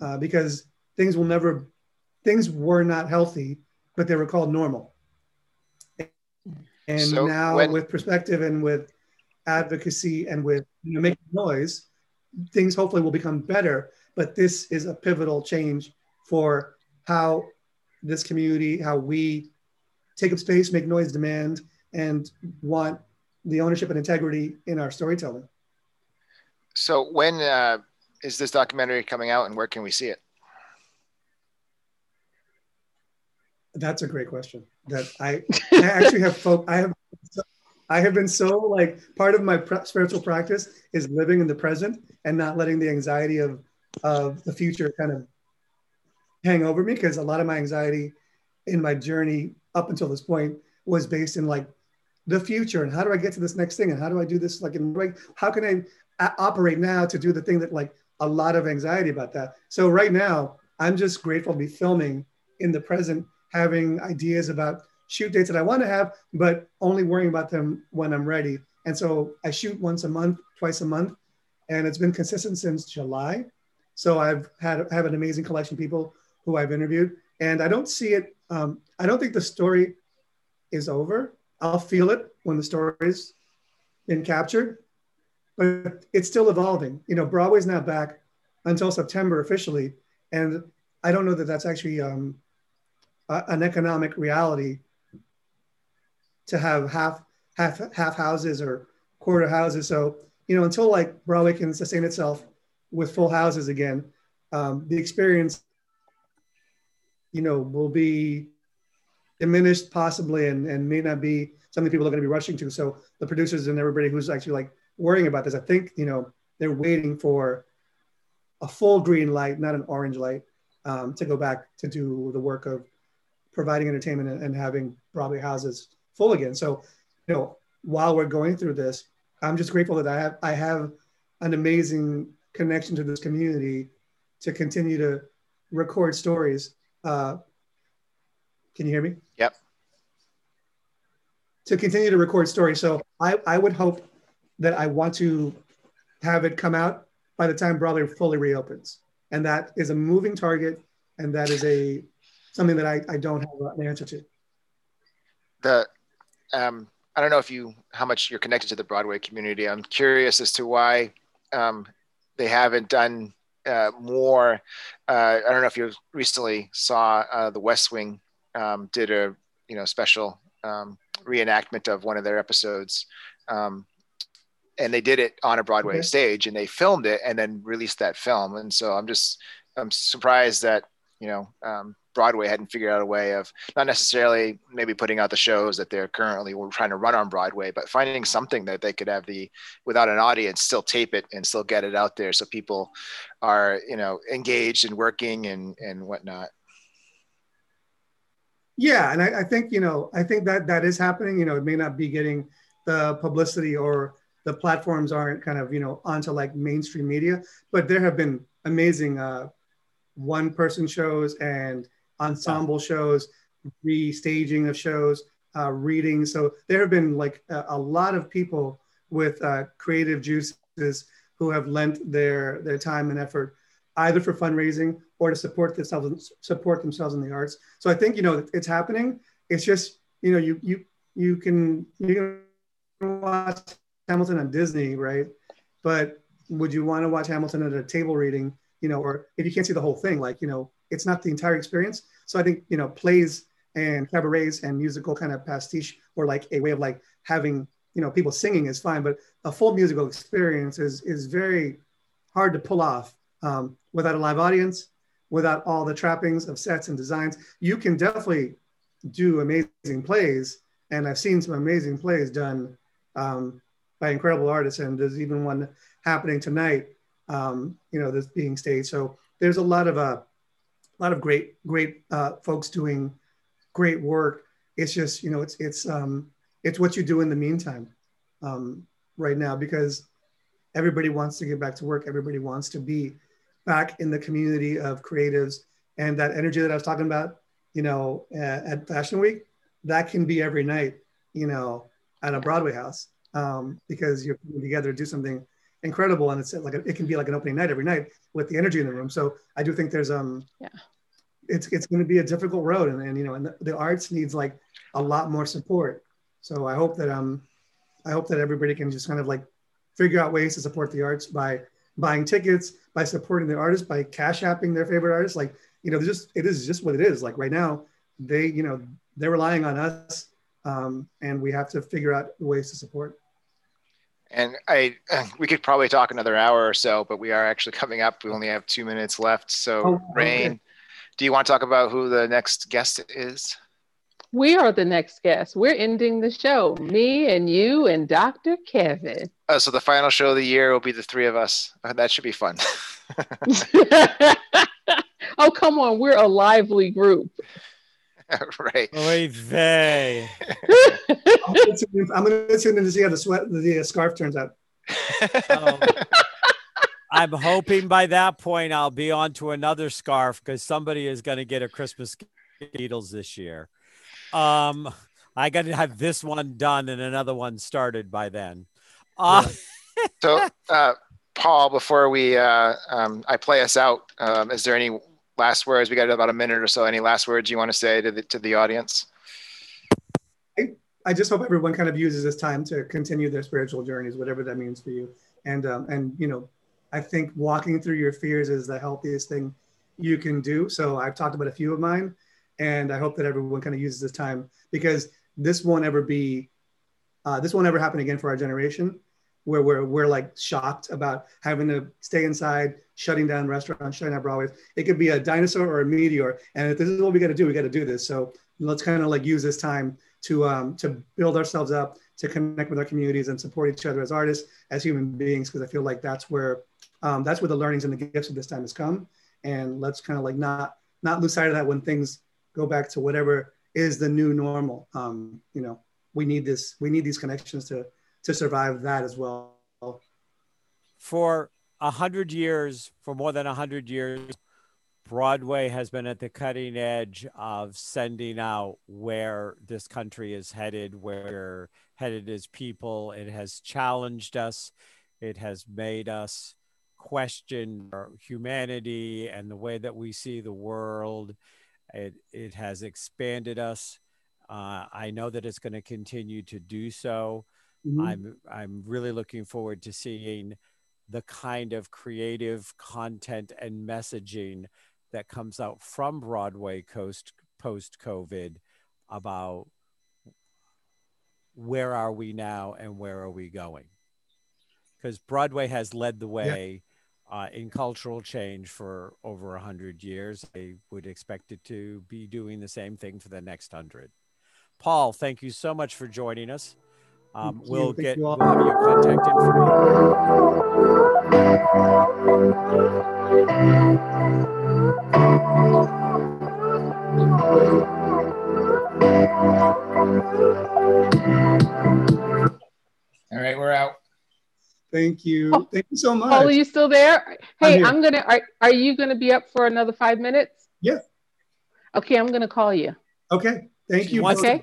uh, because things will never things were not healthy, but they were called normal. And so now when- with perspective and with advocacy and with you know, making noise, things hopefully will become better. But this is a pivotal change for how this community, how we take up space, make noise, demand, and want the ownership and integrity in our storytelling. So, when uh, is this documentary coming out, and where can we see it? That's a great question. That I, I actually have folk. I have I have been so like part of my spiritual practice is living in the present and not letting the anxiety of of the future kind of hang over me because a lot of my anxiety in my journey up until this point was based in like the future and how do I get to this next thing and how do I do this like in like how can I a- operate now to do the thing that like a lot of anxiety about that. So right now I'm just grateful to be filming in the present, having ideas about shoot dates that I want to have, but only worrying about them when I'm ready. And so I shoot once a month, twice a month, and it's been consistent since July. So I've had have an amazing collection of people who I've interviewed, and I don't see it. Um, I don't think the story is over. I'll feel it when the story's been captured, but it's still evolving. You know, Broadway's not back until September officially, and I don't know that that's actually um, a, an economic reality to have half half half houses or quarter houses. So you know, until like Broadway can sustain itself with full houses again, um, the experience, you know, will be diminished possibly and, and may not be something people are going to be rushing to. So the producers and everybody who's actually like worrying about this, I think, you know, they're waiting for a full green light, not an orange light, um, to go back to do the work of providing entertainment and, and having Broadway houses full again. So, you know, while we're going through this, I'm just grateful that I have I have an amazing connection to this community to continue to record stories uh, can you hear me? Yep. to continue to record stories. So I, I would hope that I want to have it come out by the time Broadway fully reopens. And that is a moving target. And that is a something that I, I don't have an answer to. The um, I don't know if you how much you're connected to the Broadway community. I'm curious as to why um, they haven't done uh, more. Uh, I don't know if you recently saw uh, the West Wing um, did a you know special um, reenactment of one of their episodes, um, and they did it on a Broadway okay. stage, and they filmed it and then released that film. And so I'm just I'm surprised that you know um, Broadway hadn't figured out a way of not necessarily maybe putting out the shows that they're currently trying to run on Broadway, but finding something that they could have the without an audience still tape it and still get it out there so people are you know engaged and working and and whatnot. Yeah, and I, I think you know I think that that is happening. You know, it may not be getting the publicity or the platforms aren't kind of you know onto like mainstream media, but there have been amazing uh, one person shows and ensemble shows, restaging of shows, uh, reading. So there have been like a, a lot of people with uh, creative juices who have lent their their time and effort either for fundraising or to support themselves support themselves in the arts. So I think you know it's happening. It's just you know you you you can you can watch Hamilton on Disney, right? But would you want to watch Hamilton at a table reading? You know, or if you can't see the whole thing, like you know, it's not the entire experience. So I think you know plays and cabarets and musical kind of pastiche or like a way of like having you know people singing is fine, but a full musical experience is is very hard to pull off um, without a live audience, without all the trappings of sets and designs. You can definitely do amazing plays, and I've seen some amazing plays done um, by incredible artists, and there's even one happening tonight. Um, you know, this being staged. So there's a lot of uh, a lot of great, great uh, folks doing great work. It's just, you know, it's it's um, it's what you do in the meantime um, right now because everybody wants to get back to work. Everybody wants to be back in the community of creatives and that energy that I was talking about, you know, at, at Fashion Week, that can be every night, you know, at a Broadway house um, because you're putting together to do something incredible and it's like a, it can be like an opening night every night with the energy in the room. So i do think there's um yeah. it's it's going to be a difficult road and, and you know and the, the, arts needs like a lot more support. So i hope that um i hope that everybody can just kind of like figure out ways to support the arts by buying tickets by supporting the artists by cash apping their favorite artists. Like you know just it is just what it is. Like right now they you know they're relying on us um, and we have to figure out ways to support and I, we could probably talk another hour or so, but we are actually coming up. We only have two minutes left. So, oh, Rain, okay. do you want to talk about who the next guest is? We are the next guest. We're ending the show. Me and you and Dr. Kevin. Oh, so the final show of the year will be the three of us. Uh, that should be fun. oh, come on. We're a lively group. right. Oy vey. I'm going to tune in to see how the sweat, the scarf turns out. Um, I'm hoping by that point I'll be on to another scarf because somebody is going to get a Christmas needles this year. Um, I got to have this one done and another one started by then. Uh, so, uh, Paul, before we uh, um, I play us out, um, is there any last words? We got about a minute or so. Any last words you want to say to the to the audience? I, I just hope everyone kind of uses this time to continue their spiritual journeys, whatever that means for you. And um, and you know, I think walking through your fears is the healthiest thing you can do. So I've talked about a few of mine, and I hope that everyone kind of uses this time because this won't ever be, uh, this won't ever happen again for our generation where we're, we're like shocked about having to stay inside, shutting down restaurants, shutting down Broadway. It could be a dinosaur or a meteor. And if this is what we got to do, we got to do this. So let's kind of like use this time to, um, to build ourselves up, to connect with our communities and support each other as artists, as human beings, because I feel like that's where, um, that's where the learnings and the gifts of this time has come. And let's kind of like not, not lose sight of that when things go back to whatever is the new normal. Um, you know, we need this, we need these connections to, to survive that as well. For a hundred years, for more than a hundred years, Broadway has been at the cutting edge of sending out where this country is headed, where headed as people. It has challenged us. It has made us question our humanity and the way that we see the world. It, it has expanded us. Uh, I know that it's going to continue to do so. Mm-hmm. I'm I'm really looking forward to seeing the kind of creative content and messaging that comes out from Broadway post post COVID about where are we now and where are we going? Because Broadway has led the way yeah. uh, in cultural change for over a hundred years. I would expect it to be doing the same thing for the next hundred. Paul, thank you so much for joining us. Um, we'll get we'll have your contact information. All right, we're out. Thank you. Oh, Thank you so much. Paul, are you still there? Hey, I'm, I'm gonna. Are, are you gonna be up for another five minutes? Yeah. Okay, I'm gonna call you. Okay. Thank you. Okay.